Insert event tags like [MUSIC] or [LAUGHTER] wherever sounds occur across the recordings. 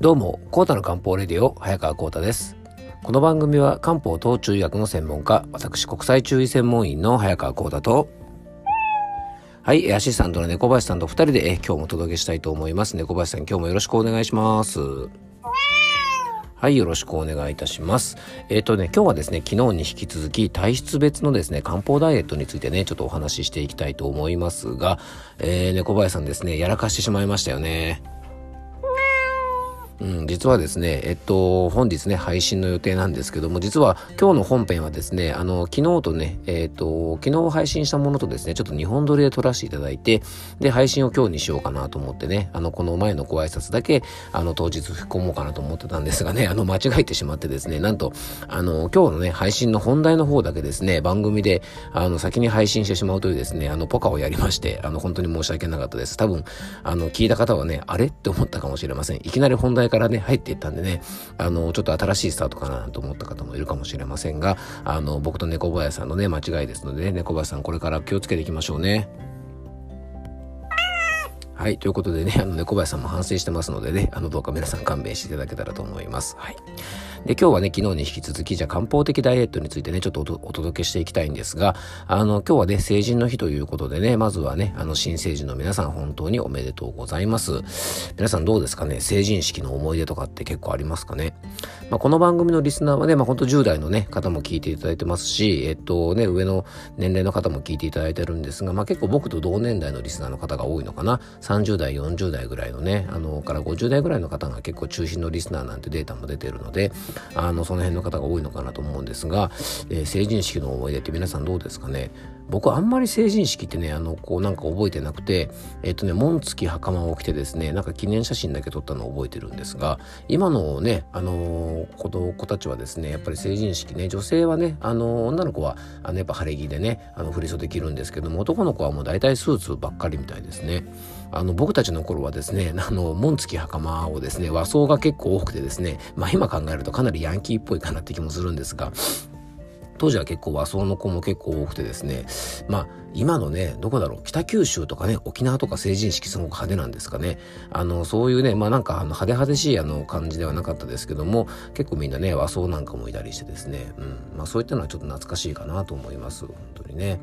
どうも、コータの漢方レディオ、早川コータです。この番組は漢方等中医学の専門家、私国際中医専門医の早川コータと、はい、アシスタントの猫林さんと二人で今日もお届けしたいと思います。猫林さん、今日もよろしくお願いします。はい、よろしくお願いいたします。えっ、ー、とね、今日はですね、昨日に引き続き、体質別のですね、漢方ダイエットについてね、ちょっとお話ししていきたいと思いますが、えー、猫林さんですね、やらかしてしまいましたよね。うん、実はですね、えっと、本日ね、配信の予定なんですけども、実は今日の本編はですね、あの、昨日とね、えっと、昨日配信したものとですね、ちょっと2本撮りで撮らせていただいて、で、配信を今日にしようかなと思ってね、あの、この前のご挨拶だけ、あの、当日吹き込もうかなと思ってたんですがね、あの、間違えてしまってですね、なんと、あの、今日のね、配信の本題の方だけですね、番組で、あの、先に配信してしまうというですね、あの、ポカをやりまして、あの、本当に申し訳なかったです。多分、あの、聞いた方はね、あれって思ったかもしれません。いきなり本題からね、入っていったんでね、あの、ちょっと新しいスタートかなと思った方もいるかもしれませんが、あの、僕と猫林さんのね、間違いですのでね、猫林さんこれから気をつけていきましょうね。はい。ということでね、あの、猫林さんも反省してますのでね、あの、どうか皆さん勘弁していただけたらと思います。はい。で、今日はね、昨日に引き続き、じゃあ漢方的ダイエットについてね、ちょっとお届けしていきたいんですが、あの、今日はね、成人の日ということでね、まずはね、あの、新成人の皆さん本当におめでとうございます。皆さんどうですかね？成人式の思い出とかって結構ありますかね？まあ、この番組のリスナーはね、まあ、本当10代のね、方も聞いていただいてますし、えっとね、上の年齢の方も聞いていただいてるんですが、まあ、結構僕と同年代のリスナーの方が多いのかな。30代、40代ぐらいのね、あの、から50代ぐらいの方が結構中心のリスナーなんてデータも出てるので、あの、その辺の方が多いのかなと思うんですが、えー、成人式の思い出って皆さんどうですかね？僕あんまり成人式ってね、あの、こうなんか覚えてなくて、えっ、とね、紋付き袴を着てですね、なんか記念写真だけ撮ったのを覚えてるんですが、今のね、あのー、子子たちはですね、やっぱり成人式ね、女性はね、あの、女の子は、あの、やっぱ晴れ着でね、あの、振り袖着るんですけども、男の子はもう大体スーツばっかりみたいですね。あの、僕たちの頃はですね、[LAUGHS] あの、紋付き袴をですね、和装が結構多くてですね、まあ今考えるとかなりヤンキーっぽいかなって気もするんですが、当時は結構和装の子も結構多くてですね、まあ今のね、どこだろう、北九州とかね、沖縄とか成人式すごく派手なんですかね。あの、そういうね、まあなんかあの派手派手しいあの感じではなかったですけども、結構みんなね、和装なんかもいたりしてですね、うん、まあそういったのはちょっと懐かしいかなと思います。本当にね。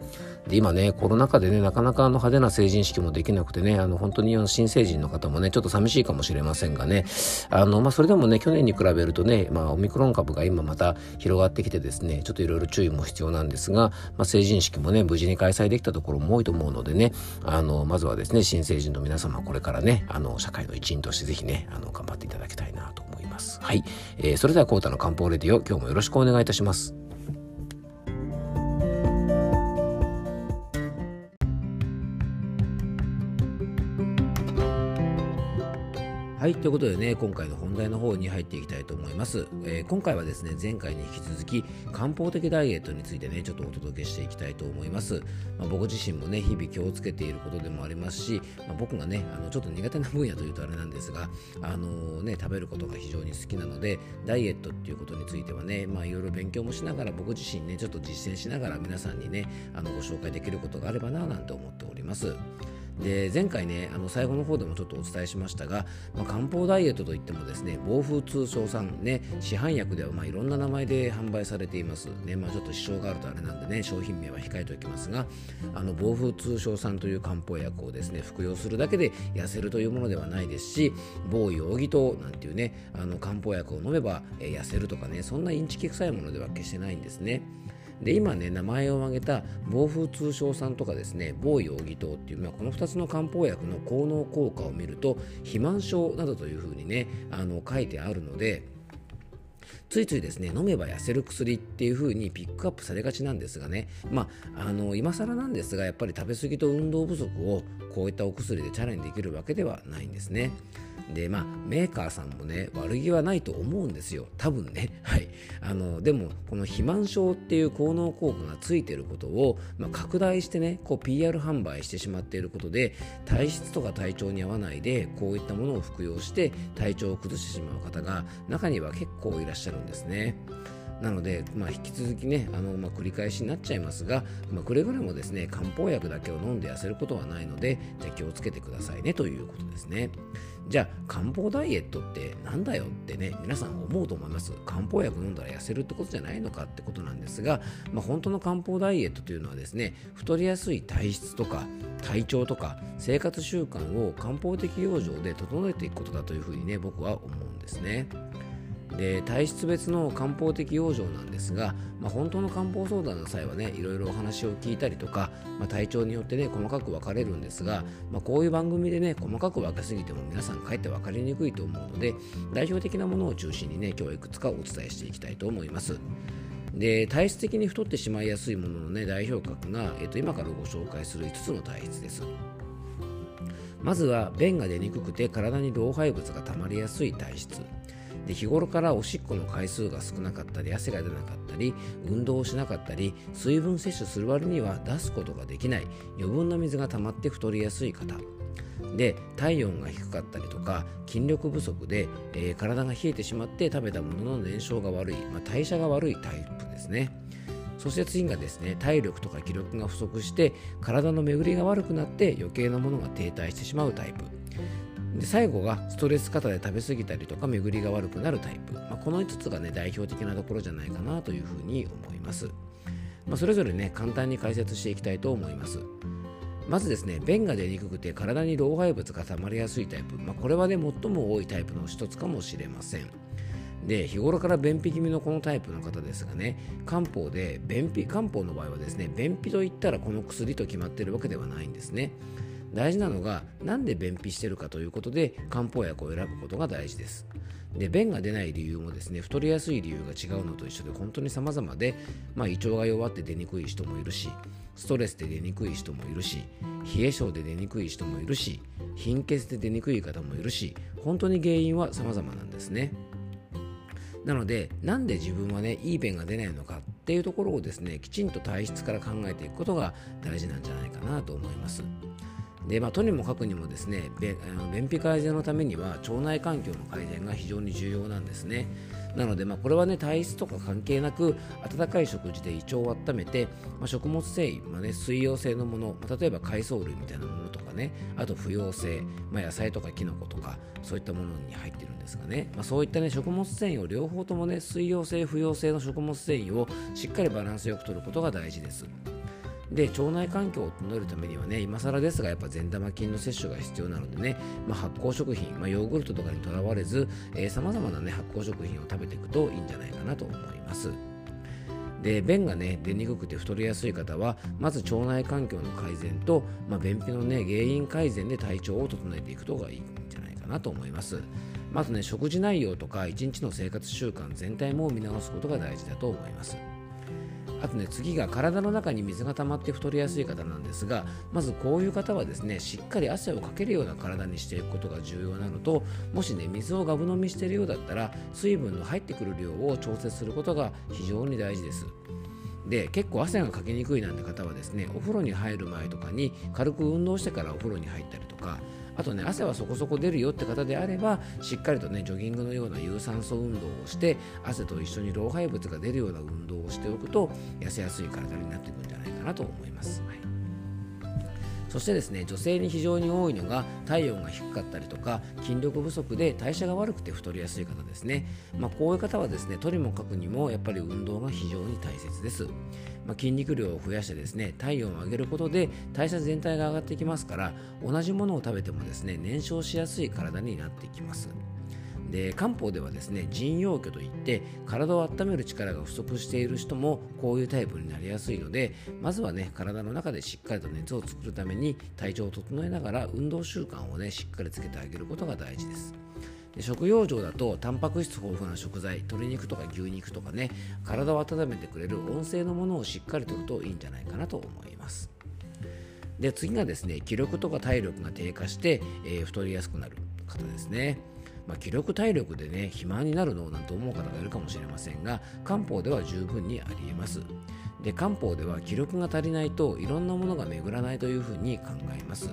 で、今ね、コロナ禍でね、なかなかあの派手な成人式もできなくてね、あの本当に新成人の方もね、ちょっと寂しいかもしれませんがね、あの、まあそれでもね、去年に比べるとね、まあオミクロン株が今また広がってきてですね、ちょっといろいろ注意も必要なんですが、まあ成人式もね、無事に開催できたところも多いと思うのでね、あの、まずはですね、新成人の皆様、これからね、あの、社会の一員としてぜひね、あの、頑張っていただきたいなと思います。はい。えー、それでは、コータの漢方レディオ、今日もよろしくお願いいたします。はい、ということでね、今回の本題の方に入っていきたいと思います。えー、今回はですね、前回に引き続き、漢方的ダイエットについてね、ちょっとお届けしていきたいと思います。まあ、僕自身もね、日々気をつけていることでもありますし、まあ、僕がね、あのちょっと苦手な分野というとあれなんですが、あのー、ね、食べることが非常に好きなので、ダイエットっていうことについてはね、まあいろいろ勉強もしながら、僕自身ね、ちょっと実践しながら皆さんにね、あのご紹介できることがあればな、なんて思っております。で前回ねあの最後の方でもちょっとお伝えしましたが、まあ、漢方ダイエットといってもですね防風通商さんね市販薬ではまあいろんな名前で販売されていますねまあちょっと支障があるとあれなんでね商品名は控えておきますがあの防風通商さんという漢方薬をですね服用するだけで痩せるというものではないですし防胃扇糖なんていうねあの漢方薬を飲めば、え痩せるとかねそんなインチキ臭いものでは決してないんですね。で今ね名前を挙げた防風通商酸とかですね防胃扇糖っていう、まあ、この2つの漢方薬の効能効果を見ると肥満症などというふうにねあの書いてあるのでついついですね飲めば痩せる薬っていう風にピックアップされがちなんですがねまああの今更なんですがやっぱり食べ過ぎと運動不足をこういったお薬でチャレンジできるわけではないんですね。でまあメーカーさんもね悪気はないと思うんですよ。多分ね。[LAUGHS] はい。あのでもこの肥満症っていう効能効果がついてることを、まあ、拡大してねこう PR 販売してしまっていることで体質とか体調に合わないでこういったものを服用して体調を崩してしまう方が中には結構いらっしゃるんですね。なので、まあ、引き続きねあの、まあ、繰り返しになっちゃいますが、まあ、くれぐれもですね漢方薬だけを飲んで痩せることはないのでじゃ気をつけてくださいねということですねじゃあ漢方ダイエットってなんだよってね皆さん思うと思います漢方薬飲んだら痩せるってことじゃないのかってことなんですが、まあ、本当の漢方ダイエットというのはですね太りやすい体質とか体調とか生活習慣を漢方的養生で整えていくことだというふうにね僕は思うんですね。で体質別の漢方的養生なんですが、まあ、本当の漢方相談の際はねいろいろお話を聞いたりとか、まあ、体調によってね細かく分かれるんですが、まあ、こういう番組でね細かく分けすぎても皆さんかえって分かりにくいと思うので代表的なものを中心にね今日いくつかお伝えしていきたいと思います。で体質的に太ってしまいやすいものの、ね、代表格が、えっと、今からご紹介する5つの体質です。まずは便が出にくくて体に老廃物がたまりやすい体質で日頃からおしっこの回数が少なかったり汗が出なかったり運動をしなかったり水分摂取する割には出すことができない余分な水が溜まって太りやすい方。で体温が低かったりとか筋力不足で、えー、体が冷えてしまって食べたものの燃焼が悪い、まあ、代謝が悪いタイプですね。そして次がですね体力とか気力が不足して体の巡りが悪くなって余計なものが停滞してしまうタイプ。で最後がストレス過多で食べ過ぎたりとか巡りが悪くなるタイプ、まあ、この5つがね代表的なところじゃないかなというふうに思います、まあ、それぞれね簡単に解説していきたいと思います。まずですね便が出にくくて体に老廃物が溜まりやすいタイプ、まあ、これはね最も多いタイプの一つかもしれません。で日頃から便秘気味のこのタイプの方ですがね漢方で便秘漢方の場合はですね便秘といったらこの薬と決まっているわけではないんですね。大事なのが何で便秘してるかということで漢方薬を選ぶことが大事ですで便が出ない理由もですね太りやすい理由が違うのと一緒で本当に様々で、まあ、胃腸が弱って出にくい人もいるしストレスで出にくい人もいるし冷え性で出にくい人もいるし貧血で出にくい方もいるし本当に原因は様々なんですねなのでなんで自分はねいい便が出ないのかっていうところをですねきちんと体質から考えていくことが大事なんじゃないかなと思います。でまあ、とにもかくにもですね便秘改善のためには腸内環境の改善が非常に重要なんですね。なので、まあ、これはね体質とか関係なく温かい食事で胃腸を温めて、まあ、食物繊維、まあね、水溶性のもの、まあ、例えば海藻類みたいなものとかねあと不溶性、まあ、野菜とかキノコとかそういったものに入ってるんですがね、まあ、そういったね食物繊維を両方ともね水溶性不溶性の食物繊維をしっかりバランスよく取ることが大事です。で腸内環境を整えるためにはね今更ですがやっぱ善玉菌の摂取が必要なのでね、まあ、発酵食品、まあ、ヨーグルトとかにとらわれずさまざまな、ね、発酵食品を食べていくといいんじゃないかなと思います。で便がね出にくくて太りやすい方はまず腸内環境の改善と、まあ、便秘のね原因改善で体調を整えていくとがいいんじゃないかなと思います。まずね食事内容とか一日の生活習慣全体も見直すことが大事だと思います。あとね次が体の中に水が溜まって太りやすい方なんですがまずこういう方はですねしっかり汗をかけるような体にしていくことが重要なのともしね水をガブ飲みしているようだったら水分の入ってくる量を調節することが非常に大事です。で結構汗がかきにくいなんて方はですねお風呂に入る前とかに軽く運動してからお風呂に入ったりとかあとね汗はそこそこ出るよって方であればしっかりとねジョギングのような有酸素運動をして汗と一緒に老廃物が出るような運動をしておくと痩せやすい体になっていくんじゃないかなと思います。はいそしてですね女性に非常に多いのが体温が低かったりとか筋力不足で代謝が悪くて太りやすい方ですね、まあ、こういう方はですねとにもかくにもやっぱり運動が非常に大切です、まあ、筋肉量を増やしてですね体温を上げることで代謝全体が上がってきますから同じものを食べてもですね燃焼しやすい体になっていきます。で漢方ではですね腎陽虚といって体を温める力が不足している人もこういうタイプになりやすいのでまずはね体の中でしっかりと熱を作るために体調を整えながら運動習慣をねしっかりつけてあげることが大事です。で食用上だとタンパク質豊富な食材鶏肉とか牛肉とかね体を温めてくれる温性のものをしっかりとるといいんじゃないかなと思います。で次がですね気力とか体力が低下して、えー、太りやすくなる方ですね。まあ、気力体力でね肥満になるのなんて思う方がいるかもしれませんが漢方では十分にありえます。で漢方では気力が足りないといろんなものが巡らないというふうに考えます。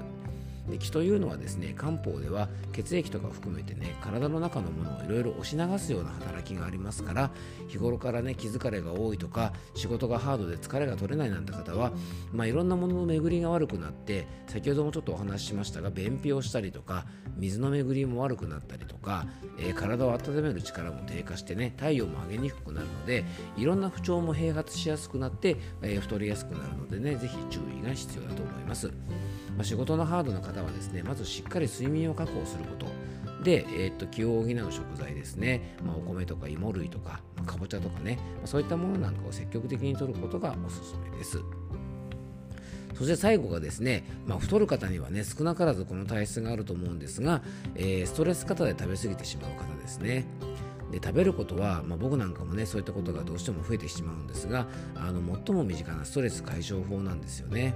で気というのはですね漢方では血液とか含めてね体の中のものをいろいろ押し流すような働きがありますから日頃からね気疲れが多いとか仕事がハードで疲れが取れないなんて方は、まあ、いろんなものの巡りが悪くなって先ほどもちょっとお話ししましたが便秘をしたりとか水の巡りも悪くなったりとか、えー、体を温める力も低下してね体温も上げにくくなるのでいろんな不調も併発しやすくなって、えー、太りやすくなるのでねぜひ注意が必要だと思います。まあ、仕事のハードな方はですねまずしっかり睡眠を確保することで、えー、っと気を補う食材ですね、まあ、お米とか芋類とか、まあ、かぼちゃとかね、まあ、そういったものなんかを積極的に摂ることがおすすめです。そして最後がですね、まあ、太る方にはね少なからずこの体質があると思うんですが、えー、ストレス型で食べ過ぎてしまう方ですね。で食べることは、まあ、僕なんかもねそういったことがどうしても増えてしまうんですがあの最も身近なストレス解消法なんですよね。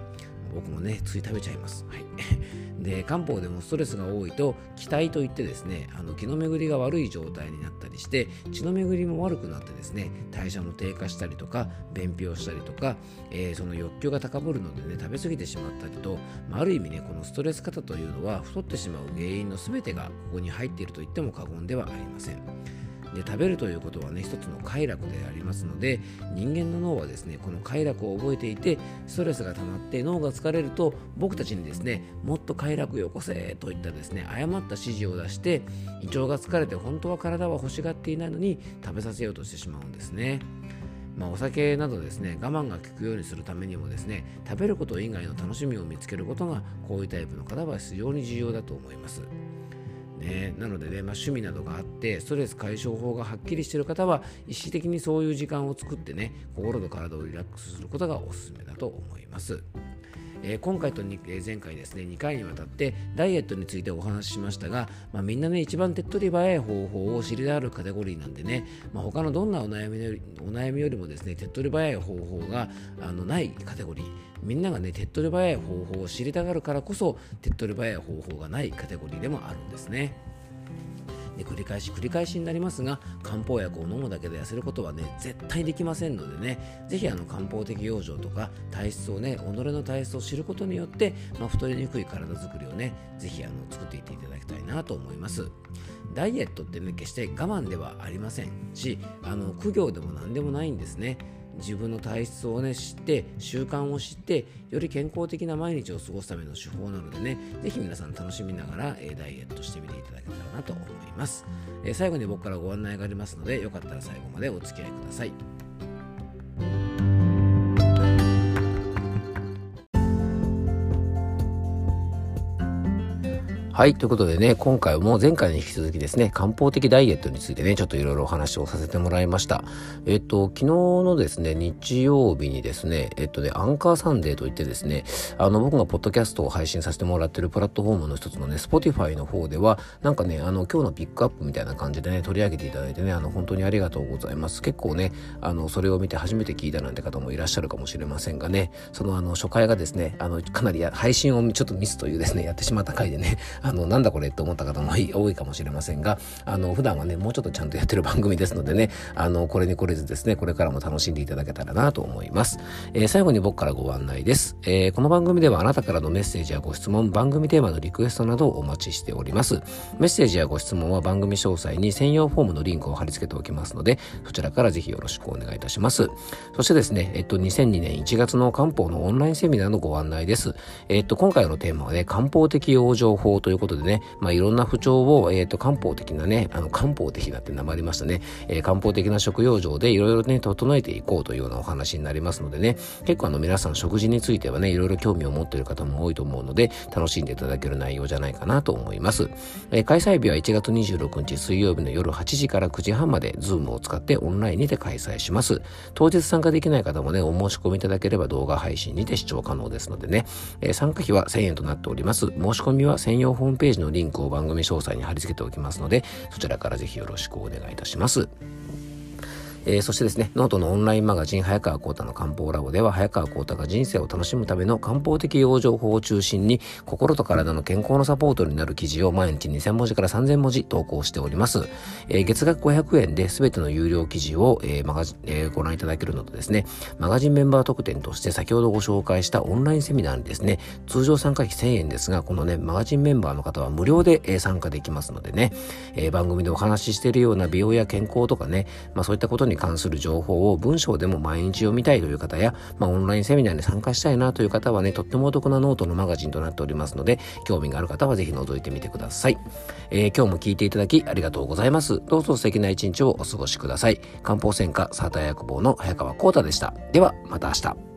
僕もねつい食べちゃいます、はい、[LAUGHS] で漢方でもストレスが多いと気体といってですねあの気の巡りが悪い状態になったりして血の巡りも悪くなってですね代謝も低下したりとか便秘をしたりとか、えー、その欲求が高ぶるのでね食べ過ぎてしまったりと、まあ、ある意味ねこのストレス型というのは太ってしまう原因の全てがここに入っていると言っても過言ではありません。で食べるということはね一つの快楽でありますので人間の脳はですねこの快楽を覚えていてストレスが溜まって脳が疲れると僕たちにですねもっと快楽よこせといったですね誤った指示を出して胃腸が疲れて本当は体は欲しがっていないのに食べさせようとしてしまうんですね。まあ、お酒などですね我慢が効くようにするためにもですね食べること以外の楽しみを見つけることがこういうタイプの方は非常に重要だと思います。ね、なのでね、まあ、趣味などがあってストレス解消法がはっきりしている方は意識的にそういう時間を作ってね心と体をリラックスすることがおすすめだと思います。えー、今回と前回ですね2回にわたってダイエットについてお話ししましたが、まあ、みんなね一番手っ取り早い方法を知りであるカテゴリーなんでね、まあ、他のどんなお悩みよりお悩みよりもですね手っ取り早い方法があのないカテゴリーみんながね手っ取り早い方法を知りたがるからこそ手っ取り早い方法がないカテゴリーでもあるんですね。で繰り返し繰り返しになりますが漢方薬を飲むだけで痩せることはね絶対できませんのでねぜひあの漢方的養生とか体質をね己の体質を知ることによって、まあ、太りにくい体づくりをねぜひあの作っていっていただきたいなと思います。ダイエットってね決して我慢ではありませんしあの苦行でも何でもないんですね。自分の体質をね知って習慣を知ってより健康的な毎日を過ごすための手法なのでね是非皆さん楽しみながら、えダイエットしてみていただけたらなと思います、え最後に僕からご案内がありますのでよかったら最後までお付き合いください。はい。ということでね、今回も前回に引き続きですね、漢方的ダイエットについてね、ちょっといろいろお話をさせてもらいました。えっと、昨日のですね、日曜日にですね、えっとね、アンカーサンデーといってですね、あの、僕がポッドキャストを配信させてもらってるプラットフォームの一つのね、Spotify の方では、なんかね、あの、今日のピックアップみたいな感じでね、取り上げていただいてね、あの、本当にありがとうございます。結構ね、あの、それを見て初めて聞いたなんて方もいらっしゃるかもしれませんがね、その、あの、初回がですね、あの、かなり配信をちょっとミスというですね、やってしまった回でね、あの、なんだこれって思った方も [LAUGHS] 多いかもしれませんが、あの、普段はね、もうちょっとちゃんとやってる番組ですのでね、あの、これにこれずですね、これからも楽しんでいただけたらなと思います。えー、最後に僕からご案内です。えー、この番組ではあなたからのメッセージやご質問、番組テーマのリクエストなどをお待ちしております。メッセージやご質問は番組詳細に専用フォームのリンクを貼り付けておきますので、そちらからぜひよろしくお願いいたします。そしてですね、えっと、2002年1月の漢方のオンラインセミナーのご案内です。えっと、今回のテーマはね、漢方的養生法というということでね、まあ、いろんな不調を、えっ、ー、と、漢方的なね、あの、漢方的なって名前ありましたね。えー、漢方的な食用場でいろいろね、整えていこうというようなお話になりますのでね、結構あの、皆さん食事についてはね、いろいろ興味を持っている方も多いと思うので、楽しんでいただける内容じゃないかなと思います。えー、開催日は1月26日水曜日の夜8時から9時半まで、ズームを使ってオンラインにて開催します。当日参加できない方もね、お申し込みいただければ動画配信にて視聴可能ですのでね、えー、参加費は1000円となっております。申し込みは専用ホームホームページのリンクを番組詳細に貼り付けておきますので、そちらからぜひよろしくお願いいたします。えー、そしてですね、ノートのオンラインマガジン、早川幸太の漢方ラボでは、早川幸太が人生を楽しむための漢方的養生法を中心に、心と体の健康のサポートになる記事を毎日2000文字から3000文字投稿しております。えー、月額500円で全ての有料記事を、えーマガジえー、ご覧いただけるのとですね、マガジンメンバー特典として先ほどご紹介したオンラインセミナーにですね、通常参加費1000円ですが、このね、マガジンメンバーの方は無料で、えー、参加できますのでね、えー、番組でお話ししているような美容や健康とかね、まあそういったことにに関する情報を文章でも毎日読みたいという方や、まあオンラインセミナーに参加したいなという方はね、とってもお得なノートのマガジンとなっておりますので、興味がある方はぜひ覗いてみてください。えー、今日も聞いていただきありがとうございます。どうぞ素敵な一日をお過ごしください。漢方専科サーター薬房の早川幸太でした。では、また明日。